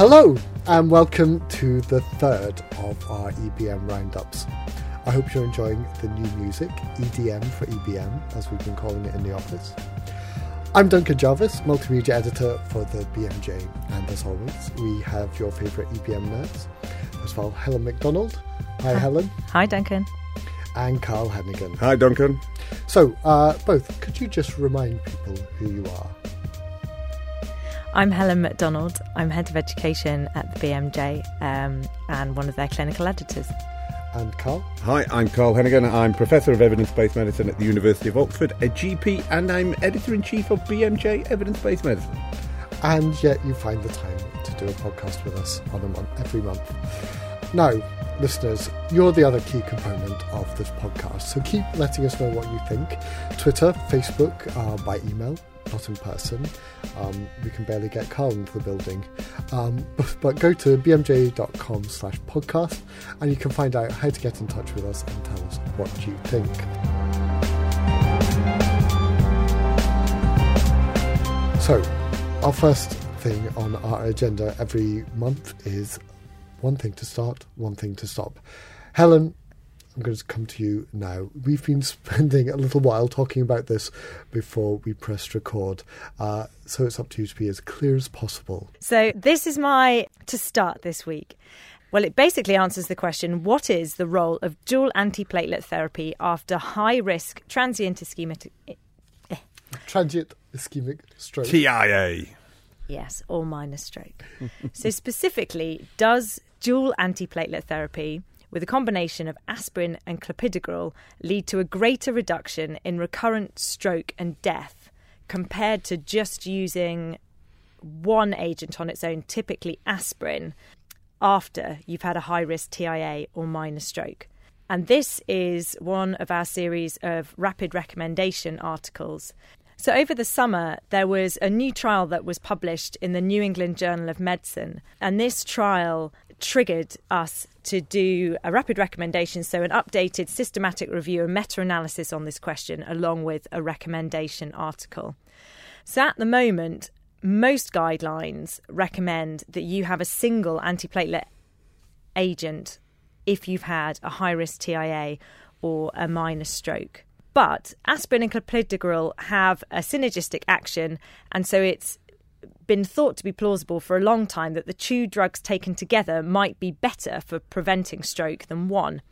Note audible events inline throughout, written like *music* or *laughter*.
Hello, and welcome to the third of our EBM roundups. I hope you're enjoying the new music, EDM for EBM, as we've been calling it in the office. I'm Duncan Jarvies, multimedia editor for the BMJ, and as always, we have your favourite EBM nerds. As well, Helen Macdonald. Hi, Helen. Hi, Duncan. And Carl Heneghan. Hi, Duncan. So, uh, both, could you just remind people who you are? I'm Helen Macdonald. I'm Head of Education at the BMJ um, and one of their clinical editors. And Carl? Hi, I'm Carl Heneghan. I'm Professor of Evidence Based Medicine at the University of Oxford, a GP, and I'm Editor in Chief of BMJ Evidence Based Medicine. And yet you find the time to do a podcast with us on a month, every month. Now, listeners, you're the other key component of this podcast, so keep letting us know what you think. Twitter, Facebook, uh, by email, not in person. Um, we can barely get Carl into the building. Um, but, but, go to bmj.com slash podcast and you can find out how to get in touch with us and tell us what you think. So, our first thing on our agenda every month is one thing to start, one thing to stop. Helen, I'm going to come to you now. We've been spending a little while talking about this before we pressed record, uh, so it's up to you to be as clear as possible. So, this is my to start this week. Well, it basically answers the question what is the role of dual antiplatelet therapy after high risk transient ischemic. Eh. Transient ischemic stroke. TIA. Yes, or minor stroke. *laughs* so, specifically, does dual antiplatelet therapy with a combination of aspirin and clopidogrel lead to a greater reduction in recurrent stroke and death compared to just using one agent on its own, typically aspirin, after you've had a high risk TIA or minor stroke. And this is one of our series of rapid recommendation articles. So, over the summer, there was a new trial that was published in the New England Journal of Medicine. And this trial triggered us to do a rapid recommendation, so an updated systematic review and meta analysis on this question, along with a recommendation article. So, at the moment, most guidelines recommend that you have a single antiplatelet agent if you've had a high risk TIA or a minor stroke. But aspirin and clopidogrel have a synergistic action, and so it's been thought to be plausible for a long time that the two drugs taken together might be better for preventing stroke than one.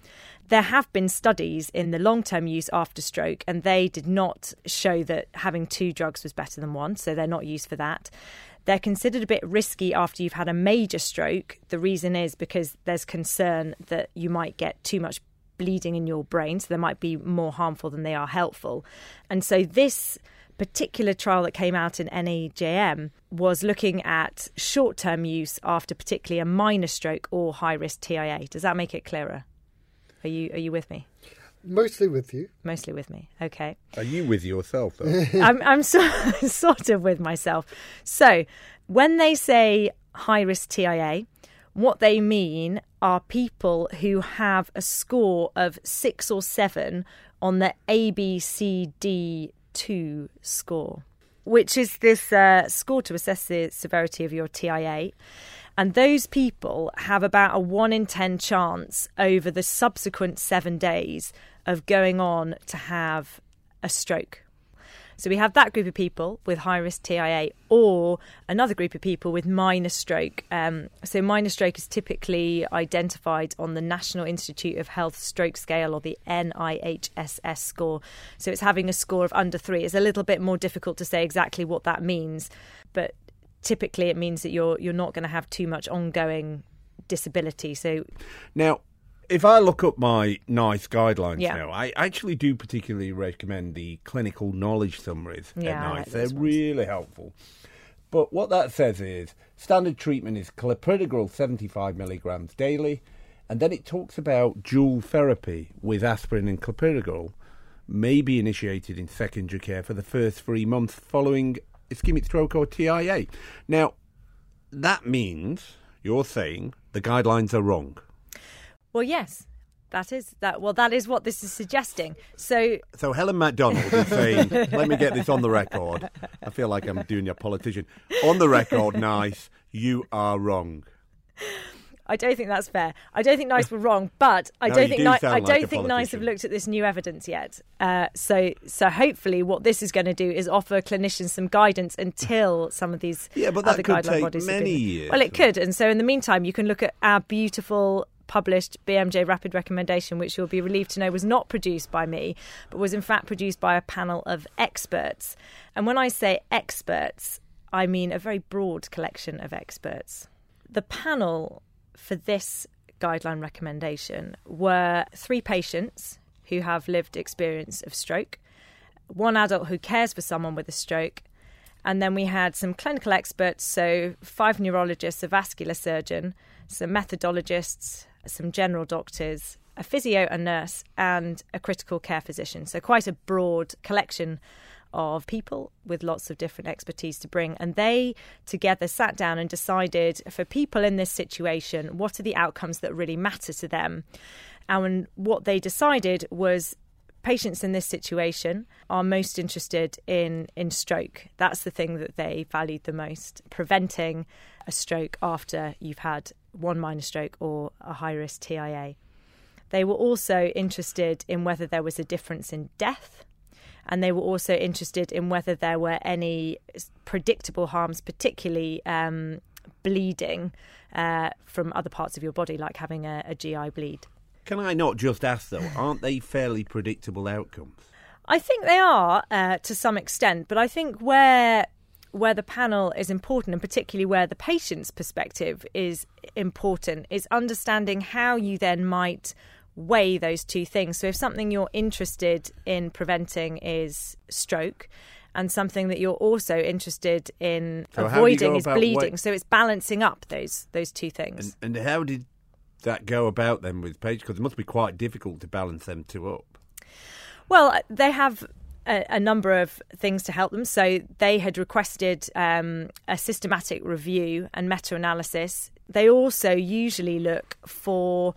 There have been studies in the long term use after stroke, and they did not show that having two drugs was better than one, so they're not used for that. They're considered a bit risky after you've had a major stroke. The reason is because there's concern that you might get too much bleeding in your brain, so they might be more harmful than they are helpful. And so this particular trial that came out in NEJM was looking at short term use after particularly a minor stroke or high risk TIA. Does that make it clearer? Are you are you with me? Mostly with you. Mostly with me. Okay. Are you with yourself though? *laughs* I'm I'm so, *laughs* sort of with myself. So, when they say high risk TIA, what they mean are people who have a score of 6 or 7 on the ABCD 2 score, which is this uh, score to assess the severity of your TIA. And those people have about a 1 in 10 chance over the subsequent seven days of going on to have a stroke. So we have that group of people with high risk TIA or another group of people with minor stroke. Um, so minor stroke is typically identified on the National Institute of Health Stroke Scale or the NIHSS score. So it's having a score of under three. It's a little bit more difficult to say exactly what that means, but typically it means that you're you're not going to have too much ongoing disability. So now if I look up my NICE guidelines Yeah. now, I actually do particularly recommend the clinical knowledge summaries Yeah, at like NICE. those They're ones. really helpful. But what that says is standard treatment is clopidogrel 75 milligrams daily, and then it talks about dual therapy with aspirin and clopidogrel may be initiated in secondary care for the first three months following ischemic stroke or TIA. Now, that means you're saying the guidelines are wrong. Well, yes. That is that. Well, that is what this is suggesting. So, So Helen Macdonald is saying, let me get this on the record. I feel like I'm doing a politician. On the record, NICE, you are wrong. I don't think that's fair. I don't think NICE were wrong, but I No, don't think do Ni- sound I don't think NICE have looked at this new evidence yet. Uh, so, so hopefully, what this is going to do is offer clinicians some guidance until some of these Yeah, but that other could guideline take bodies. many years. Well, it could, and so in the meantime, you can look at our beautiful published BMJ rapid recommendation, which you'll be relieved to know was not produced by me, but was in fact produced by a panel of experts. And when I say experts, I mean a very broad collection of experts. The panel for this guideline recommendation were three patients who have lived experience of stroke, one adult who cares for someone with a stroke, and then we had some clinical experts, so five neurologists, a vascular surgeon, some methodologists, some general doctors, a physio, a nurse, and a critical care physician. So quite a broad collection of people with lots of different expertise to bring. And they together sat down and decided for people in this situation, what are the outcomes that really matter to them? And what they decided was patients in this situation are most interested in in stroke. That's the thing that they valued the most, preventing a stroke after you've had one minor stroke or a high risk TIA. They were also interested in whether there was a difference in death and they were also interested in whether there were any predictable harms, particularly um, bleeding uh, from other parts of your body, like having a, a GI bleed. Can I not just ask, though, aren't they fairly predictable outcomes? I think they are uh, to some extent, but I think where where the panel is important, and particularly where the patient's perspective is important, is understanding how you then might weigh those two things. So, if something you're interested in preventing is stroke, and something that you're also interested in So how do you avoiding is bleeding, wei- so it's balancing up those those two things. And, and how did that go about then with Page? Because it must be quite difficult to balance them two up. Well, they have a, a number of things to help them. So they had requested um, a systematic review and meta analysis. They also usually look for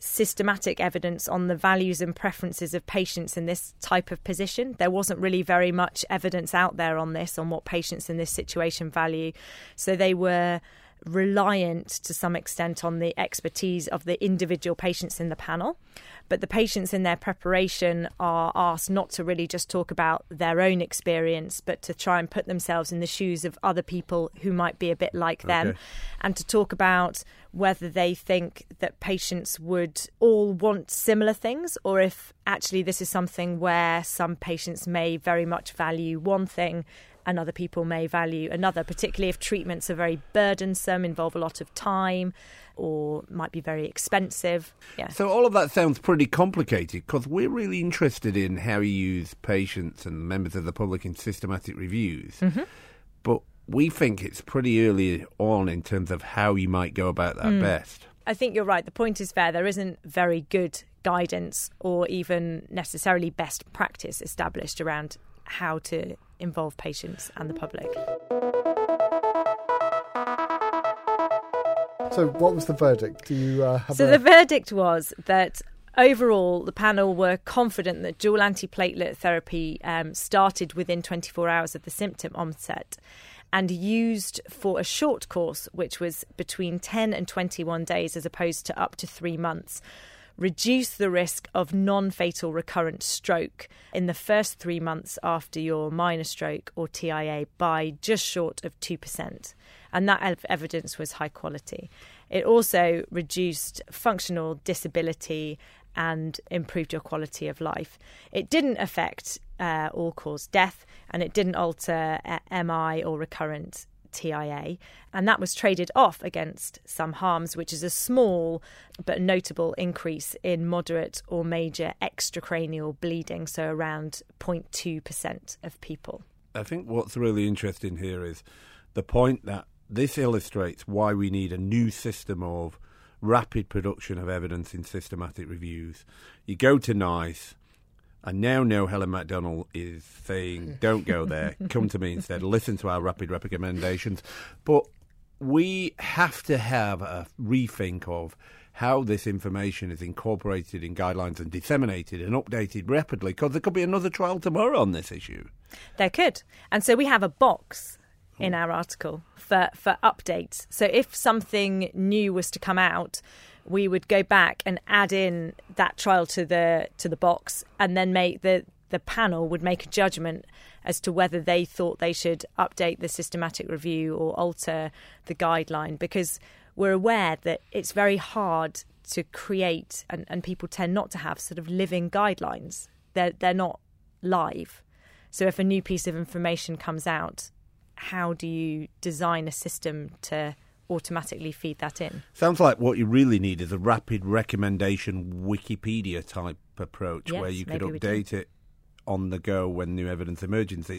systematic evidence on the values and preferences of patients in this type of position. There wasn't really very much evidence out there on this, on what patients in this situation value. So they were reliant to some extent on the expertise of the individual patients in the panel. But the patients in their preparation are asked not to really just talk about their own experience, but to try and put themselves in the shoes of other people who might be a bit like them Okay. and to talk about whether they think that patients would all want similar things or if actually this is something where some patients may very much value one thing and other people may value another, particularly if treatments are very burdensome, involve a lot of time, or might be very expensive. Yeah. So all of that sounds pretty complicated because we're really interested in how you use patients and members of the public in systematic reviews. Mm-hmm. But we think it's pretty early on in terms of how you might go about that mm. best. I think you're right. The point is fair. There isn't very good guidance or even necessarily best practice established around how to involve patients and the public. So, what was the verdict? Do you uh, have So a... the verdict was that overall, the panel were confident that dual antiplatelet therapy um, started within 24 hours of the symptom onset and used for a short course, which was between 10 and 21 days as opposed to up to three months. Reduce the risk of non fatal recurrent stroke in the first three months after your minor stroke or TIA by just short of 2%. And that ev- evidence was high quality. It also reduced functional disability and improved your quality of life. It didn't affect uh, all cause death and it didn't alter uh, MI or recurrent TIA, and that was traded off against some harms, which is a small but notable increase in moderate or major extracranial bleeding, so around 0.2% of people. I think what's really interesting here is the point that this illustrates why we need a new system of rapid production of evidence in systematic reviews. You go to NICE, I now know Helen Macdonald is saying, don't go there, *laughs* come to me instead, listen to our rapid recommendations. But we have to have a rethink of how this information is incorporated in guidelines and disseminated and updated rapidly, because there could be another trial tomorrow on this issue. There could. And so we have a box in hmm. our article for, for updates. So if something new was to come out, we would go back and add in that trial to the to the box and then make the the panel would make a judgment as to whether they thought they should update the systematic review or alter the guideline because we're aware that it's very hard to create and, and people tend not to have sort of living guidelines. They're they're not live. So if a new piece of information comes out, how do you design a system to automatically feed that in? Sounds like what you really need is a rapid recommendation Wikipedia type approach Yes, where you could maybe we do. update it on the go when new evidence emerges.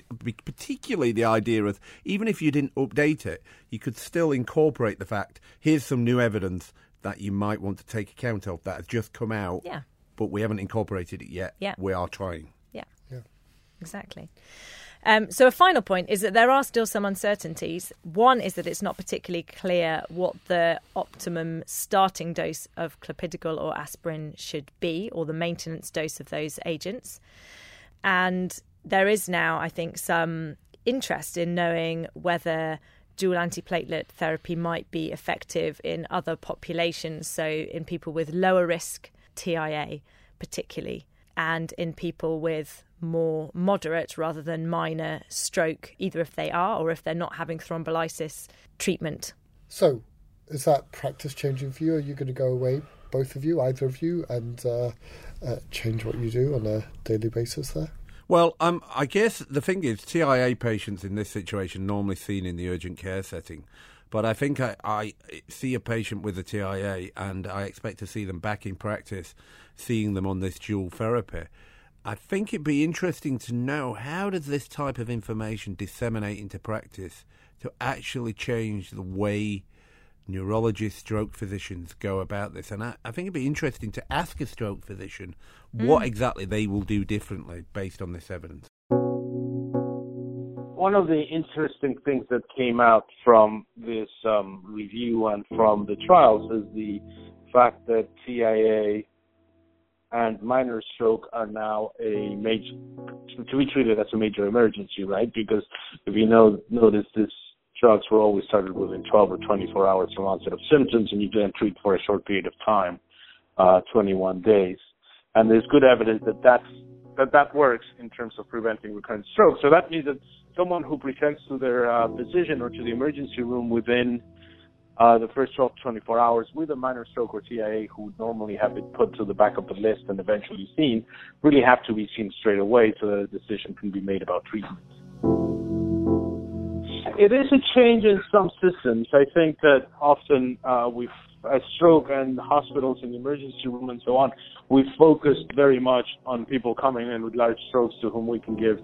Particularly the idea of even if you didn't update it, you could still incorporate the fact here's some new evidence that you might want to take account of that has just come out, Yeah. but we haven't incorporated it yet. Yeah. We are trying. Yeah. Yeah. Exactly. Um, so, a final point is that there are still some uncertainties. One is that it's not particularly clear what the optimum starting dose of clopidogrel or aspirin should be, or the maintenance dose of those agents. And there is now, I think, some interest in knowing whether dual antiplatelet therapy might be effective in other populations, so in people with lower risk TIA, particularly, and in people with more moderate rather than minor stroke, either if they are or if they're not having thrombolysis treatment. So, is that practice changing for you? Are you going to go away, both of you, either of you, and uh, uh, change what you do on a daily basis there? Well, um, I guess the thing is, TIA patients in this situation normally seen in the urgent care setting. But I think I, I see a patient with a TIA and I expect to see them back in practice, seeing them on this dual therapy. I think it'd be interesting to know how does this type of information disseminate into practice to actually change the way neurologists, stroke physicians go about this. And I, I think it'd be interesting to ask a stroke physician what exactly they will do differently based on this evidence. One of the interesting things that came out from this um, review and from the trials is the fact that TIA and minor stroke are now a major to be treated as a major emergency, right? Because if you know notice this drugs were always started within 12 or 24 hours from onset of symptoms, and you then treat for a short period of time, uh, 21 days. And there's good evidence that that's, that that works in terms of preventing recurrent stroke. So that means that someone who presents to their uh, physician or to the emergency room within uh, the first 12 to 24 hours with a minor stroke or TIA who normally have been put to the back of the list and eventually seen really have to be seen straight away so that a decision can be made about treatment. It is a change in some systems. I think that often uh, we've, as stroke and hospitals and emergency room and so on, we've focused very much on people coming in with large strokes to whom we can give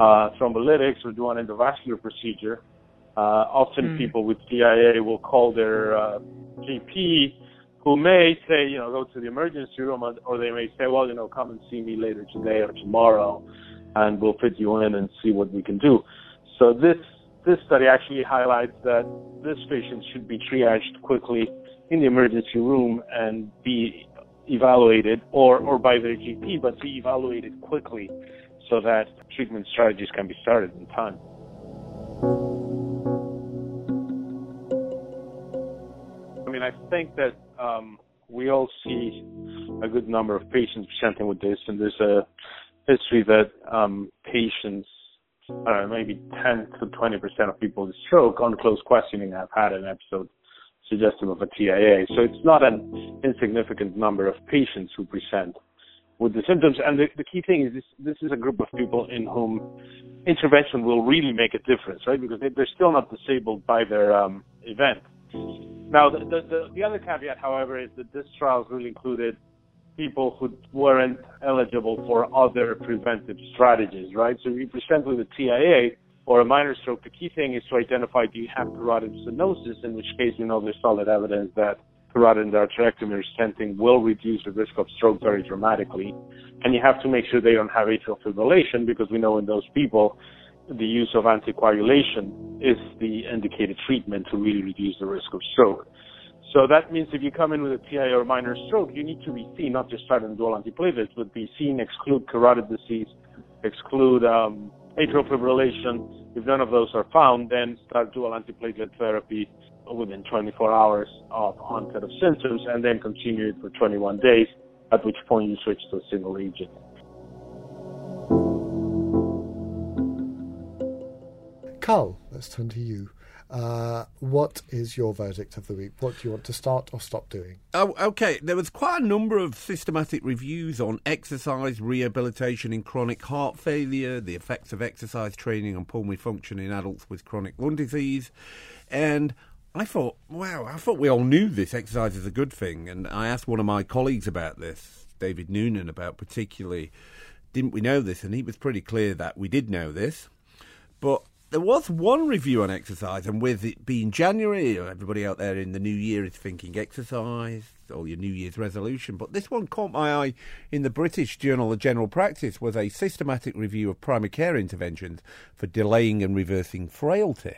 uh, thrombolytics or do an endovascular procedure. Uh, often people with TIA will call their uh, GP, who may say, you know, go to the emergency room, or, or they may say, well, you know, come and see me later today or tomorrow, and we'll fit you in and see what we can do. So this this study actually highlights that this patient should be triaged quickly in the emergency room and be evaluated, or or by their GP, but be evaluated quickly, so that treatment strategies can be started in time. I think that um, we all see a good number of patients presenting with this, and there's a history that um, patients, know, maybe 10 to 20 percent of people with stroke on close questioning have had an episode suggestive of a TIA. So it's not an insignificant number of patients who present with the symptoms. And the, the key thing is this, this is a group of people in whom intervention will really make a difference, right? Because they, they're still not disabled by their um, event. Now, the, the, the, the other caveat, however, is that this trial really included people who weren't eligible for other preventive strategies, right? So you present with a TIA or a minor stroke, the key thing is to identify do you have carotid stenosis, in which case we know there's solid evidence that carotid endarterectomy or stenting will reduce the risk of stroke very dramatically. And you have to make sure they don't have atrial fibrillation because we know in those people the use of anticoagulation is the indicated treatment to really reduce the risk of stroke. So that means if you come in with a TIA or minor stroke, you need to be seen, not just start on dual antiplatelets, but be seen, exclude carotid disease, exclude um, atrial fibrillation. If none of those are found, then start dual antiplatelet therapy within 24 hours of onset of symptoms, and then continue it for 21 days, at which point you switch to a single agent. Carl, let's turn to you. Uh, what is your verdict of the week? What do you want to start or stop doing? Oh, okay. There was quite a number of systematic reviews on exercise rehabilitation in chronic heart failure, the effects of exercise training on pulmonary function in adults with chronic lung disease, and I thought, wow, I thought we all knew this exercise is a good thing, and I asked one of my colleagues about this, David Noonan, about particularly, didn't we know this? And he was pretty clear that we did know this, but there was one review on exercise, and with it being January, everybody out there in the new year is thinking exercise, or your New Year's resolution. But this one caught my eye in the British Journal of General Practice was a systematic review of primary care interventions for delaying and reversing frailty,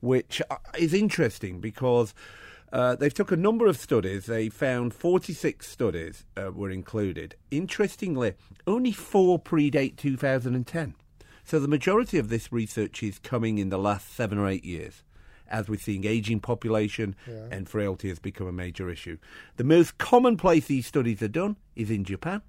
which uh, is interesting because. Uh, they've took a number of studies. They found 46 studies uh, were included. Interestingly, only four predate 2010. So the majority of this research is coming in the last seven or eight years as we're seeing aging population Yeah. and frailty has become a major issue. The most common place these studies are done is in Japan.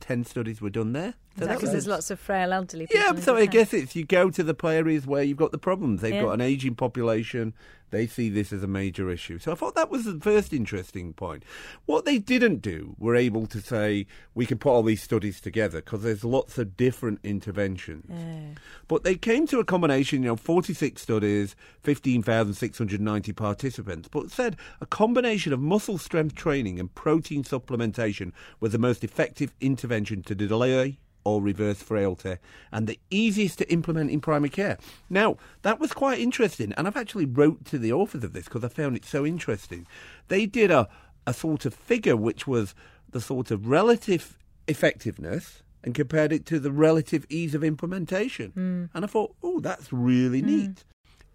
Ten studies were done there. So that because there's lots of frail elderly people. yeah, in so I guess it's you go to the areas where you've got the problems. They've Yeah. got an aging population. They see this as a major issue. So I thought that was the first interesting point. What they didn't do were able to say we can put all these studies together because there's lots of different interventions. But they came to a combination, you know, 46 studies, 15,690 participants, but said a combination of muscle strength training and protein supplementation was the most effective intervention to delay or reverse frailty and the easiest to implement in primary care. Now, that was quite interesting, and I've actually wrote to the authors of this because I found it so interesting. They did a, a sort of figure which was the sort of relative effectiveness and compared it to the relative ease of implementation. Hmm. And I thought, oh, that's really hmm. neat.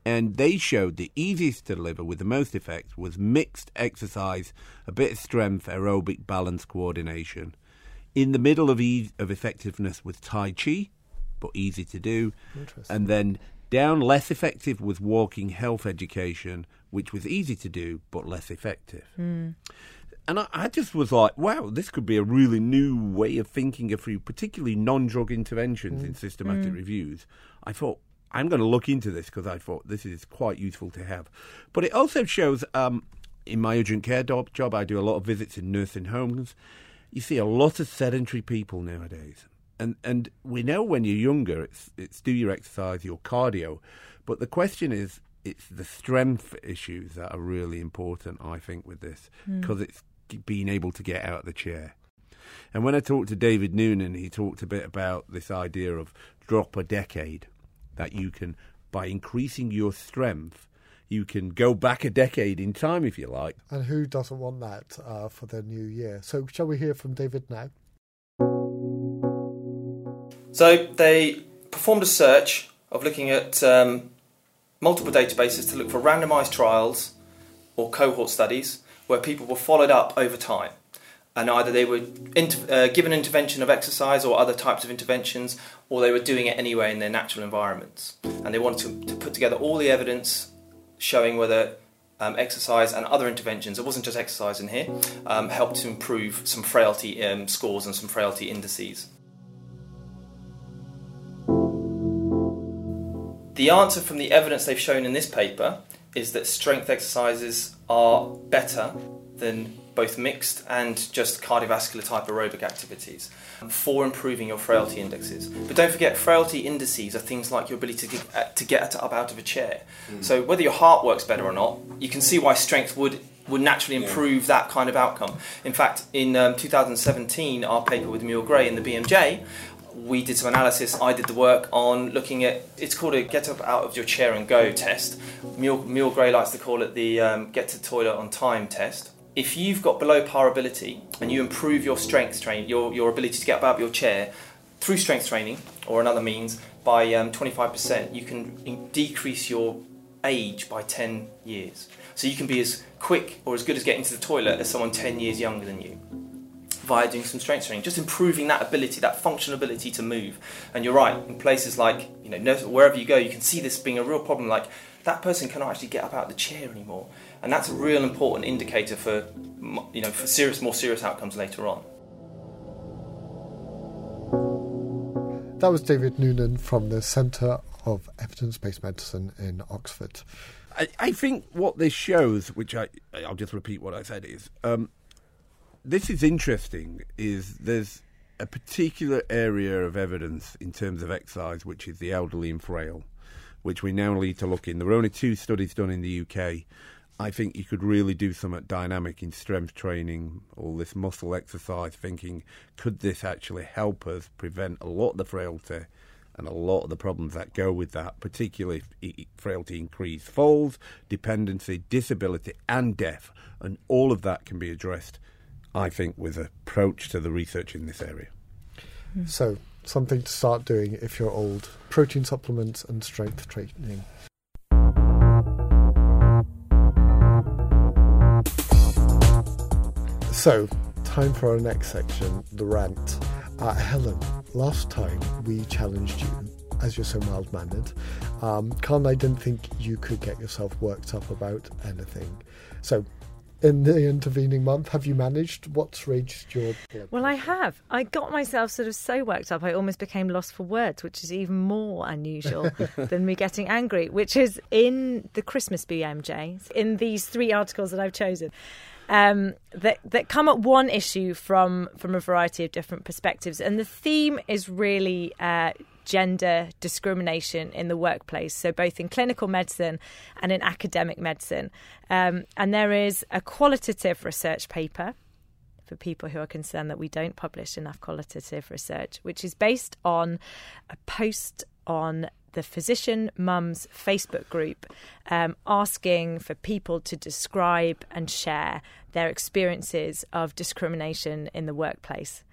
And they showed the easiest to deliver with the most effect was mixed exercise, a bit of strength, aerobic balance coordination. In the middle of ease of effectiveness was Tai Chi, but easy to do. Interesting. And then down less effective was walking health education, which was easy to do but less effective. Hmm. And I, I just was like, wow, this could be a really new way of thinking of through particularly non drug interventions in hmm. systematic hmm. reviews. I thought, I'm going to look into this because I thought this is quite useful to have. But it also shows, um, in my urgent care job, job, I do a lot of visits in nursing homes. You see a lot of sedentary people nowadays. And, and we know when you're younger, it's, it's do your exercise, your cardio. But the question is, it's the strength issues that are really important, I think, with this, hmm. because it's being able to get out of the chair. And when I talked to David Noonan, he talked a bit about this idea of drop a decade, that you can, by increasing your strength, you can go back a decade in time, if you like. And who doesn't want that uh, for their new year? So, shall we hear from David now? So they performed a search of looking at um, multiple databases to look for randomized trials or cohort studies where people were followed up over time. And either they were inter- uh, given intervention of exercise or other types of interventions, or they were doing it anyway in their natural environments. And they wanted to, to put together all the evidence showing whether um, exercise and other interventions, it wasn't just exercise in here, um, helped to improve some frailty um, scores and some frailty indices. The answer from the evidence they've shown in this paper is that strength exercises are better than both mixed and just cardiovascular type aerobic activities for improving your frailty indexes. But don't forget, frailty indices are things like your ability to get, uh, to get up out of a chair. So whether your heart works better or not, you can see why strength would would naturally improve that kind of outcome. In fact, in um, 2017, our paper with Muir Gray in the BMJ, we did some analysis. I did the work on looking at it's called a get up out of your chair and go test. Muir, Muir Gray likes to call it the um, get to toilet on time test. If you've got below par ability and you improve your strength train, your, your ability to get up out of your chair through strength training or another means by um, 25%, you can in- decrease your age by 10 years. So you can be as quick or as good as getting to the toilet as someone 10 years younger than you via doing some strength training, just improving that ability, that functional ability to move. And you're right, in places like, you know, wherever you go, you can see this being a real problem. Like, that person cannot actually get up out of the chair anymore. And that's a real important indicator for, you know, for serious, more serious outcomes later on. That was David Noonan from the Centre of Evidence Based Medicine in Oxford. I, I, think what this shows, which I, I'll just repeat what I said, is um, this is interesting. Is there's a particular area of evidence in terms of exercise, which is the elderly and frail, which we now need to look in. There were only two studies done in the UK. I think you could really do something dynamic in strength training, all this muscle exercise, thinking, could this actually help us prevent a lot of the frailty and a lot of the problems that go with that, particularly frailty increase falls, dependency, disability, and death. And all of that can be addressed, I think, with approach to the research in this area. So, something to start doing if you're old protein supplements and strength training. So, time for our next section, the rant. Uh, Helen, last time we challenged you, as you're so mild mannered, um, Carl and I didn't think you could get yourself worked up about anything. So, in the intervening month, have you managed? What's raged your blood? Well, I have. I got myself sort of so worked up, I almost became lost for words, which is even more unusual *laughs* than me getting angry, which is in the Christmas BMJ, in these three articles that I've chosen um, that that come at one issue from from a variety of different perspectives, and the theme is really. Uh, gender discrimination in the workplace, so both in clinical medicine and in academic medicine. Um, and there is a qualitative research paper for people who are concerned that we don't publish enough qualitative research, which is based on a post on the Physician Mums Facebook group um, asking for people to describe and share their experiences of discrimination in the workplace.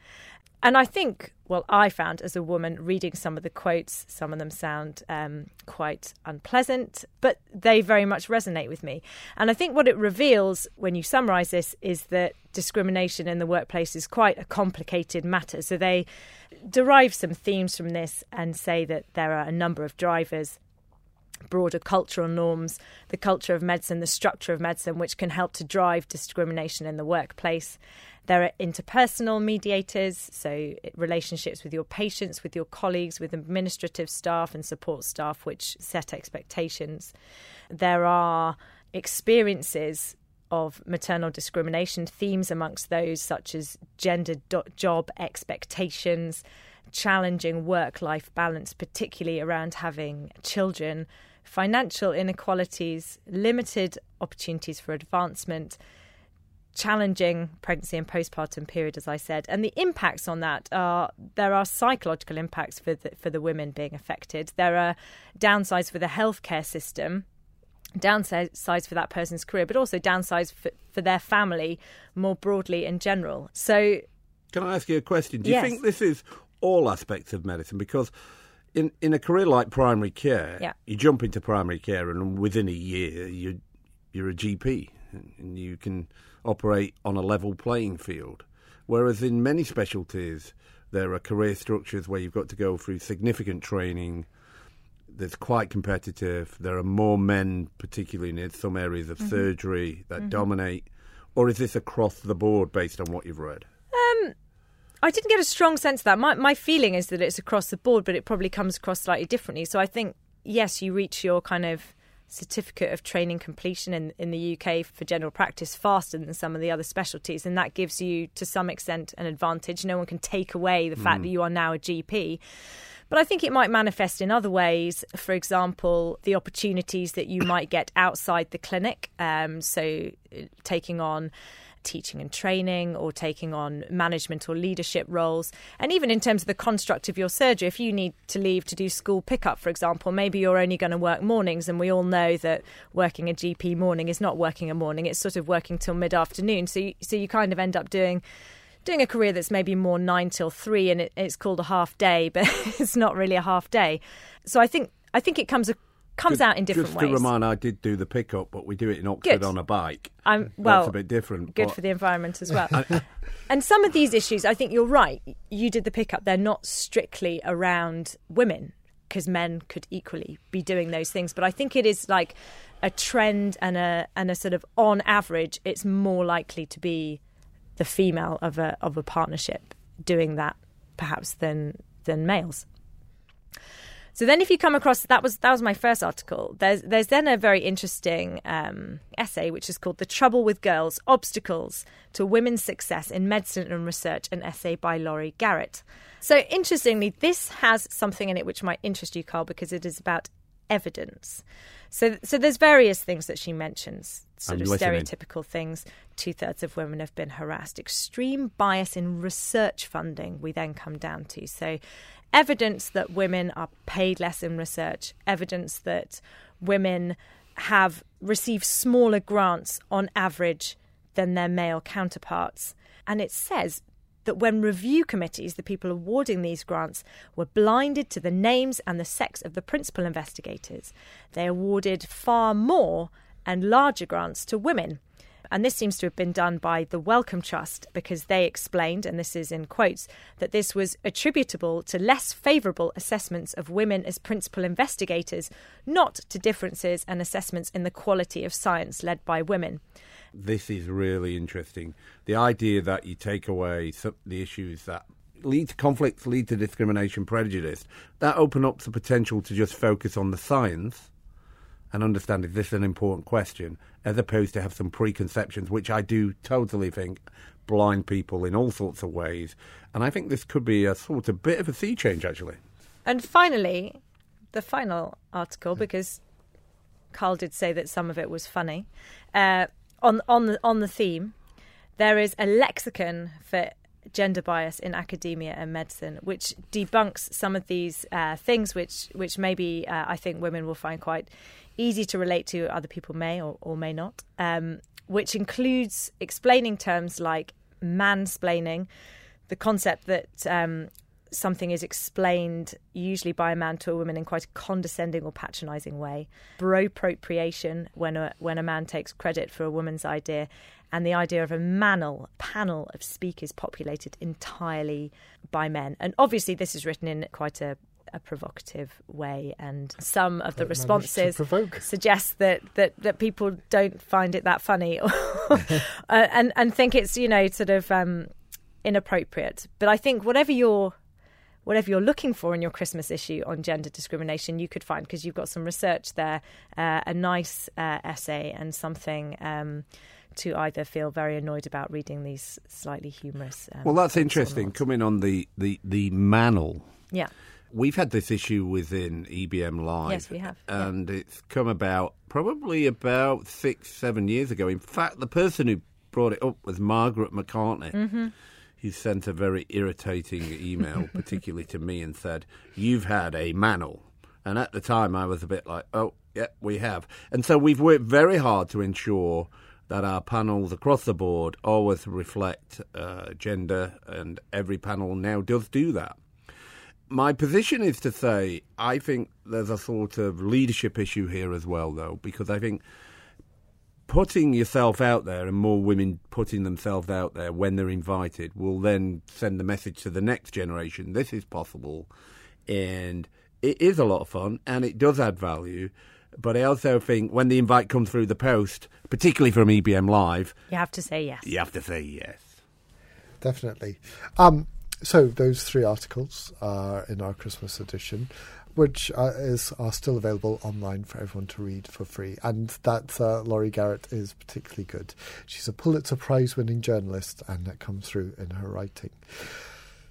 And I think, well, I found as a woman reading some of the quotes, some of them sound um, quite unpleasant, but they very much resonate with me. And I think what it reveals when you summarize this is that discrimination in the workplace is quite a complicated matter. So they derive some themes from this and say that there are a number of drivers broader cultural norms, the culture of medicine, the structure of medicine, which can help to drive discrimination in the workplace. There are interpersonal mediators, so relationships with your patients, with your colleagues, with administrative staff and support staff, which set expectations. There are experiences of maternal discrimination, themes amongst those such as gender do- job expectations, challenging work life balance, particularly around having children, financial inequalities, limited opportunities for advancement challenging pregnancy and postpartum period, as I said, and the impacts on that are there are psychological impacts for the, for the women being affected. There are downsides for the healthcare system, downsides for that person's career, but also downsides for, for their family more broadly in general. So, can I ask you a question? Do yes. you think this is all aspects of medicine? Because in in a career like primary care, yeah. you jump into primary care, and within a year, you you're a GP, and you can operate on a level playing field. Whereas in many specialties, there are career structures where you've got to go through significant training. that's quite competitive. There are more men, particularly in some areas of mm-hmm. surgery, that mm-hmm. dominate. Or is this across the board based on what you've read? I didn't get a strong sense of that. My my feeling is that it's across the board, but it probably comes across slightly differently. So I think yes, you reach your kind of certificate of training completion in, in the UK for general practice faster than some of the other specialties. And that gives you, to some extent, an advantage. No one can take away the fact mm. that you are now a GP. But I think it might manifest in other ways. For example, the opportunities that you might get outside the clinic. Um, so, uh, taking on teaching and training or taking on management or leadership roles. And even in terms of the construct of your surgery, if you need to leave to do school pickup, for example, maybe you're only going to work mornings. And we all know that working a GP morning is not working a morning, it's sort of working till mid afternoon. So, you, so you kind of end up doing doing a career that's maybe more nine till three and it, it's called a half day, *laughs* but it's not really a half day. So I think I think it comes comes Just- out in different just ways. to remind, I did do the pickup, but we do it in Oxford Good. on a bike. I'm well. That's a bit different. good but- for the environment as well. *laughs* and some of these issues, I think you're right. You did the pickup; they're not strictly around women because men could equally be doing those things. But I think it is like a trend and a and a sort of on average, it's more likely to be the female of a of a partnership doing that perhaps than than males. So then, if you come across that was that was my first article. There's there's then a very interesting um, essay which is called "The Trouble with Girls: Obstacles to Women's Success in Medicine and Research," an essay by Laurie Garrett. So interestingly, this has something in it which might interest you, Carl, because it is about evidence. So so there's various things that she mentions, sort I'm of listening. stereotypical things. Two thirds of women have been harassed. Extreme bias in research funding. We then come down to so evidence that women are paid less in research, evidence that women have received smaller grants on average than their male counterparts. And it says that when review committees, the people awarding these grants, were blinded to the names and the sex of the principal investigators, they awarded far more and larger grants to women. And this seems to have been done by the Wellcome Trust because they explained, and this is in quotes, that this was attributable to less favourable assessments of women as principal investigators, not to differences and assessments in the quality of science led by women. this is really interesting. The idea that you take away the issues that lead to conflicts, lead to discrimination, prejudice, that open up the potential to just focus on the science and understand is this is an important question, as opposed to have some preconceptions, which I do totally think blind people in all sorts of ways. And I think this could be a sort of bit of a sea change, actually. And finally, the final article, because Carl did say that some of it was funny, uh, on on the on the theme, there is a lexicon for gender bias in academia and medicine, which debunks some of these uh, things, which which maybe uh, I think women will find quite easy to relate to, other people may or, or may not. Um, which includes explaining terms like mansplaining, the concept that um, something is explained usually by a man to a woman in quite a condescending or patronizing way, bropropriation when a when a man takes credit for a woman's idea, and the idea of a manel panel of speakers populated entirely by men. And obviously, this is written in quite a a provocative way, and some of the responses suggest that, that, that people don't find it that funny, *laughs* uh, and and think it's you know sort of um, inappropriate. But I think whatever you're whatever you're looking for in your Christmas issue on gender discrimination, you could find because you've got some research there, uh, a nice uh, essay, and something. Um, to either feel very annoyed about reading these slightly humorous. Um, Well, that's interesting. Coming on the, the, the manel. Yeah. We've had this issue within EBM Live. Yes, we have, yeah. And it's come about probably about six, seven years ago. In fact, the person who brought it up was Margaret McCartney. Mm-hmm. He sent a very irritating email, *laughs* particularly to me, and said, You've had a manel. And at the time, I was a bit like, Oh, yeah, we have. And so we've worked very hard to ensure that our panels across the board always reflect uh, gender, and every panel now does do that. My position is to say I think there's a sort of leadership issue here as well, though, because I think putting yourself out there and more women putting themselves out there when they're invited will then send the message to the next generation this is possible and it is a lot of fun and it does add value. But I also think when the invite comes through the post, particularly from EBM Live, You have to say yes. you have to say yes. Definitely. Um, so those three articles are in our Christmas edition, which uh, is are still available online for everyone to read for free. And that uh, Laurie Garrett is particularly good. She's a Pulitzer Prize winning journalist, and that comes through in her writing.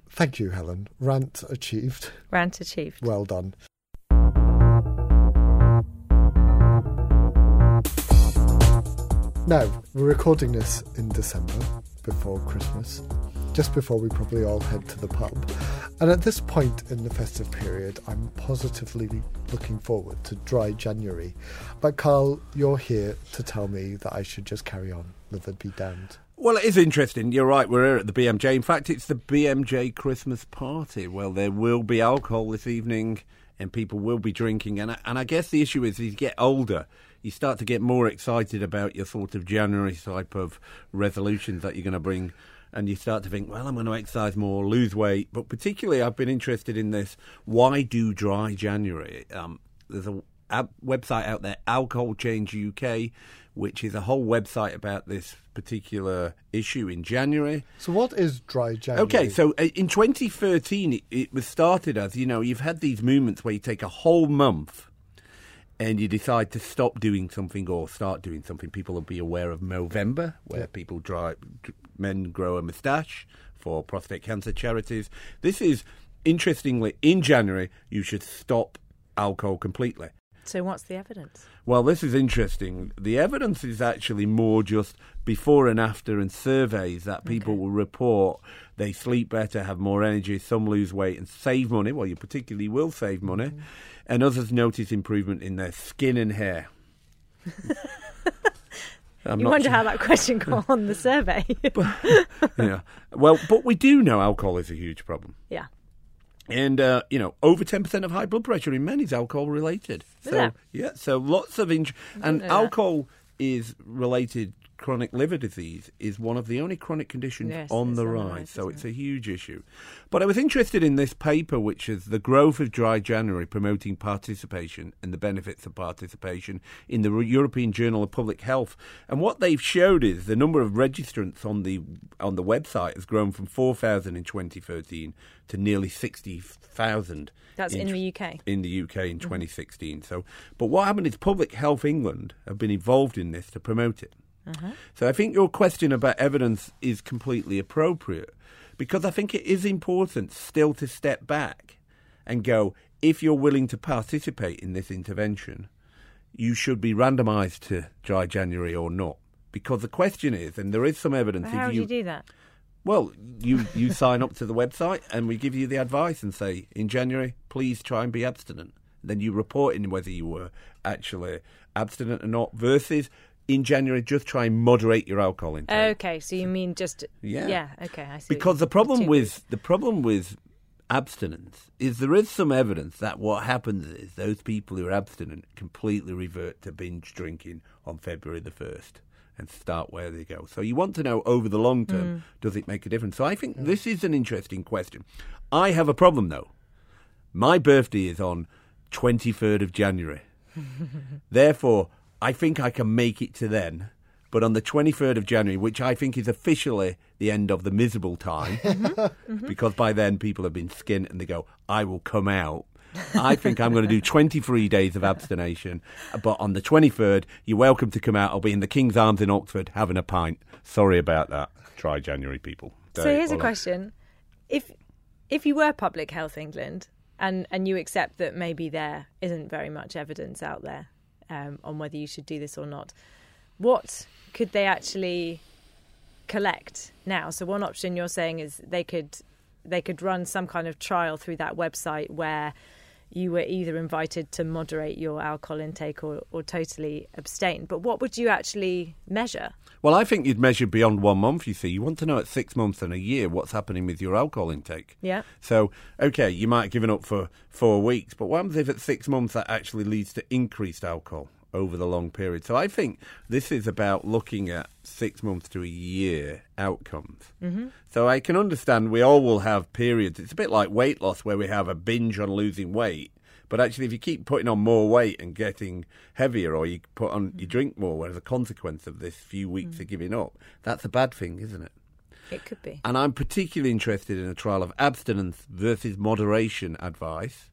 Thank you, Helen. Rant achieved. Rant achieved. Well done. Now, we're recording this in December before Christmas, just before we probably all head to the pub. And at this point in the festive period, I'm positively looking forward to dry January. But Carl, you're here to tell me that I should just carry on, live be damned. Well, it is interesting. You're right. We're here at the BMJ. In fact, it's the BMJ Christmas party. Well, there will be alcohol this evening and people will be drinking. And I, and I guess the issue is, as you get older, you start to get more excited about your sort of January type of resolutions that you're going to bring. And you start to think, well, I'm going to exercise more, lose weight. But particularly, I've been interested in this. Why do dry January? Um, there's a, website out there, Alcohol Change UK, which is a whole website about this particular issue in January. So, what is dry January? Okay, so uh, in 2013, it, it was started as you know, you've had these movements where you take a whole month and you decide to stop doing something or start doing something. People will be aware of Movember, where Yeah. people dry, men grow a moustache for prostate cancer charities. This is interestingly in January. You should stop alcohol completely. So what's the evidence? Well, this is interesting. The evidence is actually more just before and after and surveys that people Okay. will report they sleep better, have more energy, some lose weight and save money. Well, you particularly will save money. Mm-hmm. And others notice improvement in their skin and hair. *laughs* I'm you wonder sure- how that question got *laughs* on the survey. *laughs* yeah. Well, but we do know alcohol is a huge problem. yeah. And uh, you know, over ten percent of high blood pressure in men is alcohol related. So it? yeah, so lots of and alcohol is related. Chronic liver disease is one of the only chronic conditions Yes, on the rise, so it's a huge issue. But I was interested in this paper, which is the growth of dry January promoting participation and the benefits of participation in the European Journal of Public Health. And what they've showed is the number of registrants on the on the website has grown from four thousand in 2013 to nearly sixty thousand. That's in the UK. In the UK in mm-hmm. 2016. So, but what happened is Public Health England have been involved in this to promote it. Uh-huh. So I think your question about evidence is completely appropriate because I think it is important still to step back and go, if you're willing to participate in this intervention, you should be randomised to dry January or not. Because the question is, and there is some evidence, How if would you do that? well, *laughs* you, you sign up to the website and we give you the advice and say, in January, please try and be abstinent. Then you report in whether you were actually abstinent or not, versus in January, just try and moderate your alcohol intake. Okay, so you mean just Yeah. yeah? Okay, I see. because the problem two with the problem with abstinence is there is some evidence that what happens is those people who are abstinent completely revert to binge drinking on February the 1st and start where they go. So you want to know over the long term, mm. does it make a difference? So I think mm. this is an interesting question. I have a problem though. My birthday is on 23rd of January. *laughs* Therefore, I think I can make it to then. But on the 23rd of January, which I think is officially the end of the miserable time, *laughs* mm-hmm. Mm-hmm. because by then people have been skinned and they go, I will come out. I think I'm going to do 23 days of abstination. But on the 23rd, you're welcome to come out. I'll be in the King's Arms in Oxford having a pint. Sorry about that. Try January, people. So Don't here's a bother. question: If if you were Public Health England and and you accept that maybe there isn't very much evidence out there um, on whether you should do this or not, what could they actually collect now? So one option you're saying is they could they could run some kind of trial through that website where you were either invited to moderate your alcohol intake or, or totally abstain. But what would you actually measure? Well, I think you'd measure beyond one month, you see. You want to know at six months and a year what's happening with your alcohol intake. Yeah. So, okay, you might have given up for four weeks, but what happens if at six months that actually leads to increased alcohol over the long period? So I think this is about looking at six months to a year outcomes. Mm-hmm. So I can understand we all will have periods. It's a bit like weight loss where we have a binge on losing weight. But actually, if you keep putting on more weight and getting heavier, or you put on you drink more as a consequence of this few weeks of giving up, that's a bad thing, isn't it? It could be. And I'm particularly interested in a trial of abstinence versus moderation advice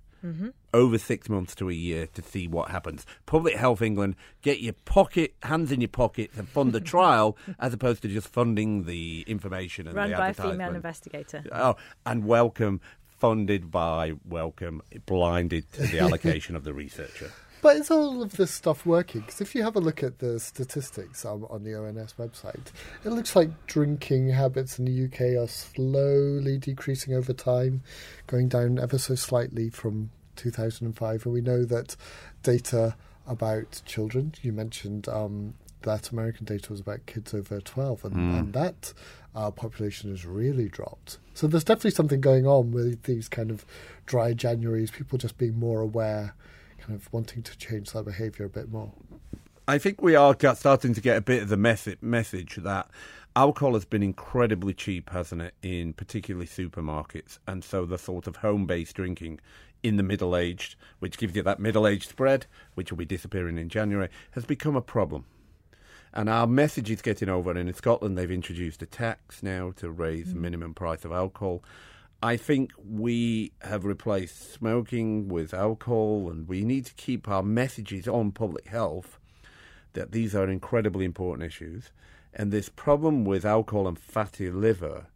over six months to a year to see what happens. Public Health England, get your pocket hands in your pockets and fund the trial *laughs* as opposed to just funding the information and Run the by a female investigator. Oh, and welcome, funded by Wellcome, blinded to the allocation of the researcher. *laughs* But is all of this stuff working? Because if you have a look at the statistics um, on the ONS website, it looks like drinking habits in the UK are slowly decreasing over time, going down ever so slightly from 2005. And we know that data about children, you mentioned um, that American data was about kids over 12, and, and that our population has really dropped. So there's definitely something going on with these kind of dry Januaries, people just being more aware, kind of wanting to change their behaviour a bit more. I think we are starting to get a bit of the message that alcohol has been incredibly cheap, hasn't it, in particularly supermarkets, and so the sort of home-based drinking in the middle-aged, which gives you that middle-aged spread, which will be disappearing in January, has become a problem. And our message is getting over. And in Scotland, they've introduced a tax now to raise mm. the minimum price of alcohol. I think we have replaced smoking with alcohol, and we need to keep our messages on public health that these are incredibly important issues. And this problem with alcohol and fatty liver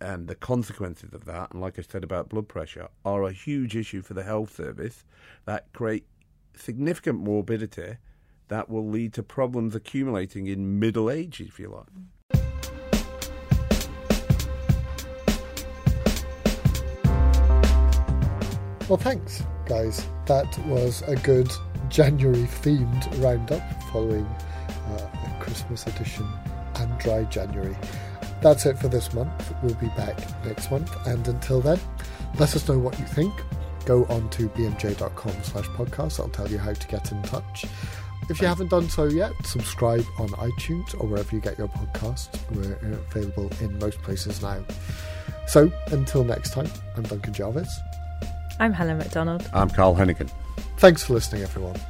and the consequences of that, and like I said about blood pressure, are a huge issue for the health service that create significant morbidity that will lead to problems accumulating in middle age, if you like. Well, thanks, guys. That was a good January themed roundup following uh, a Christmas edition and dry January. That's it for this month. We'll be back next month. And until then, let us know what you think. Go on to bmj.com slash podcast. I'll tell you how to get in touch. If you haven't done so yet, subscribe on iTunes or wherever you get your podcasts. We're available in most places now. So until next time, I'm Duncan Jarvies. I'm Helen Macdonald. I'm Carl Heneghan. Thanks for listening, everyone.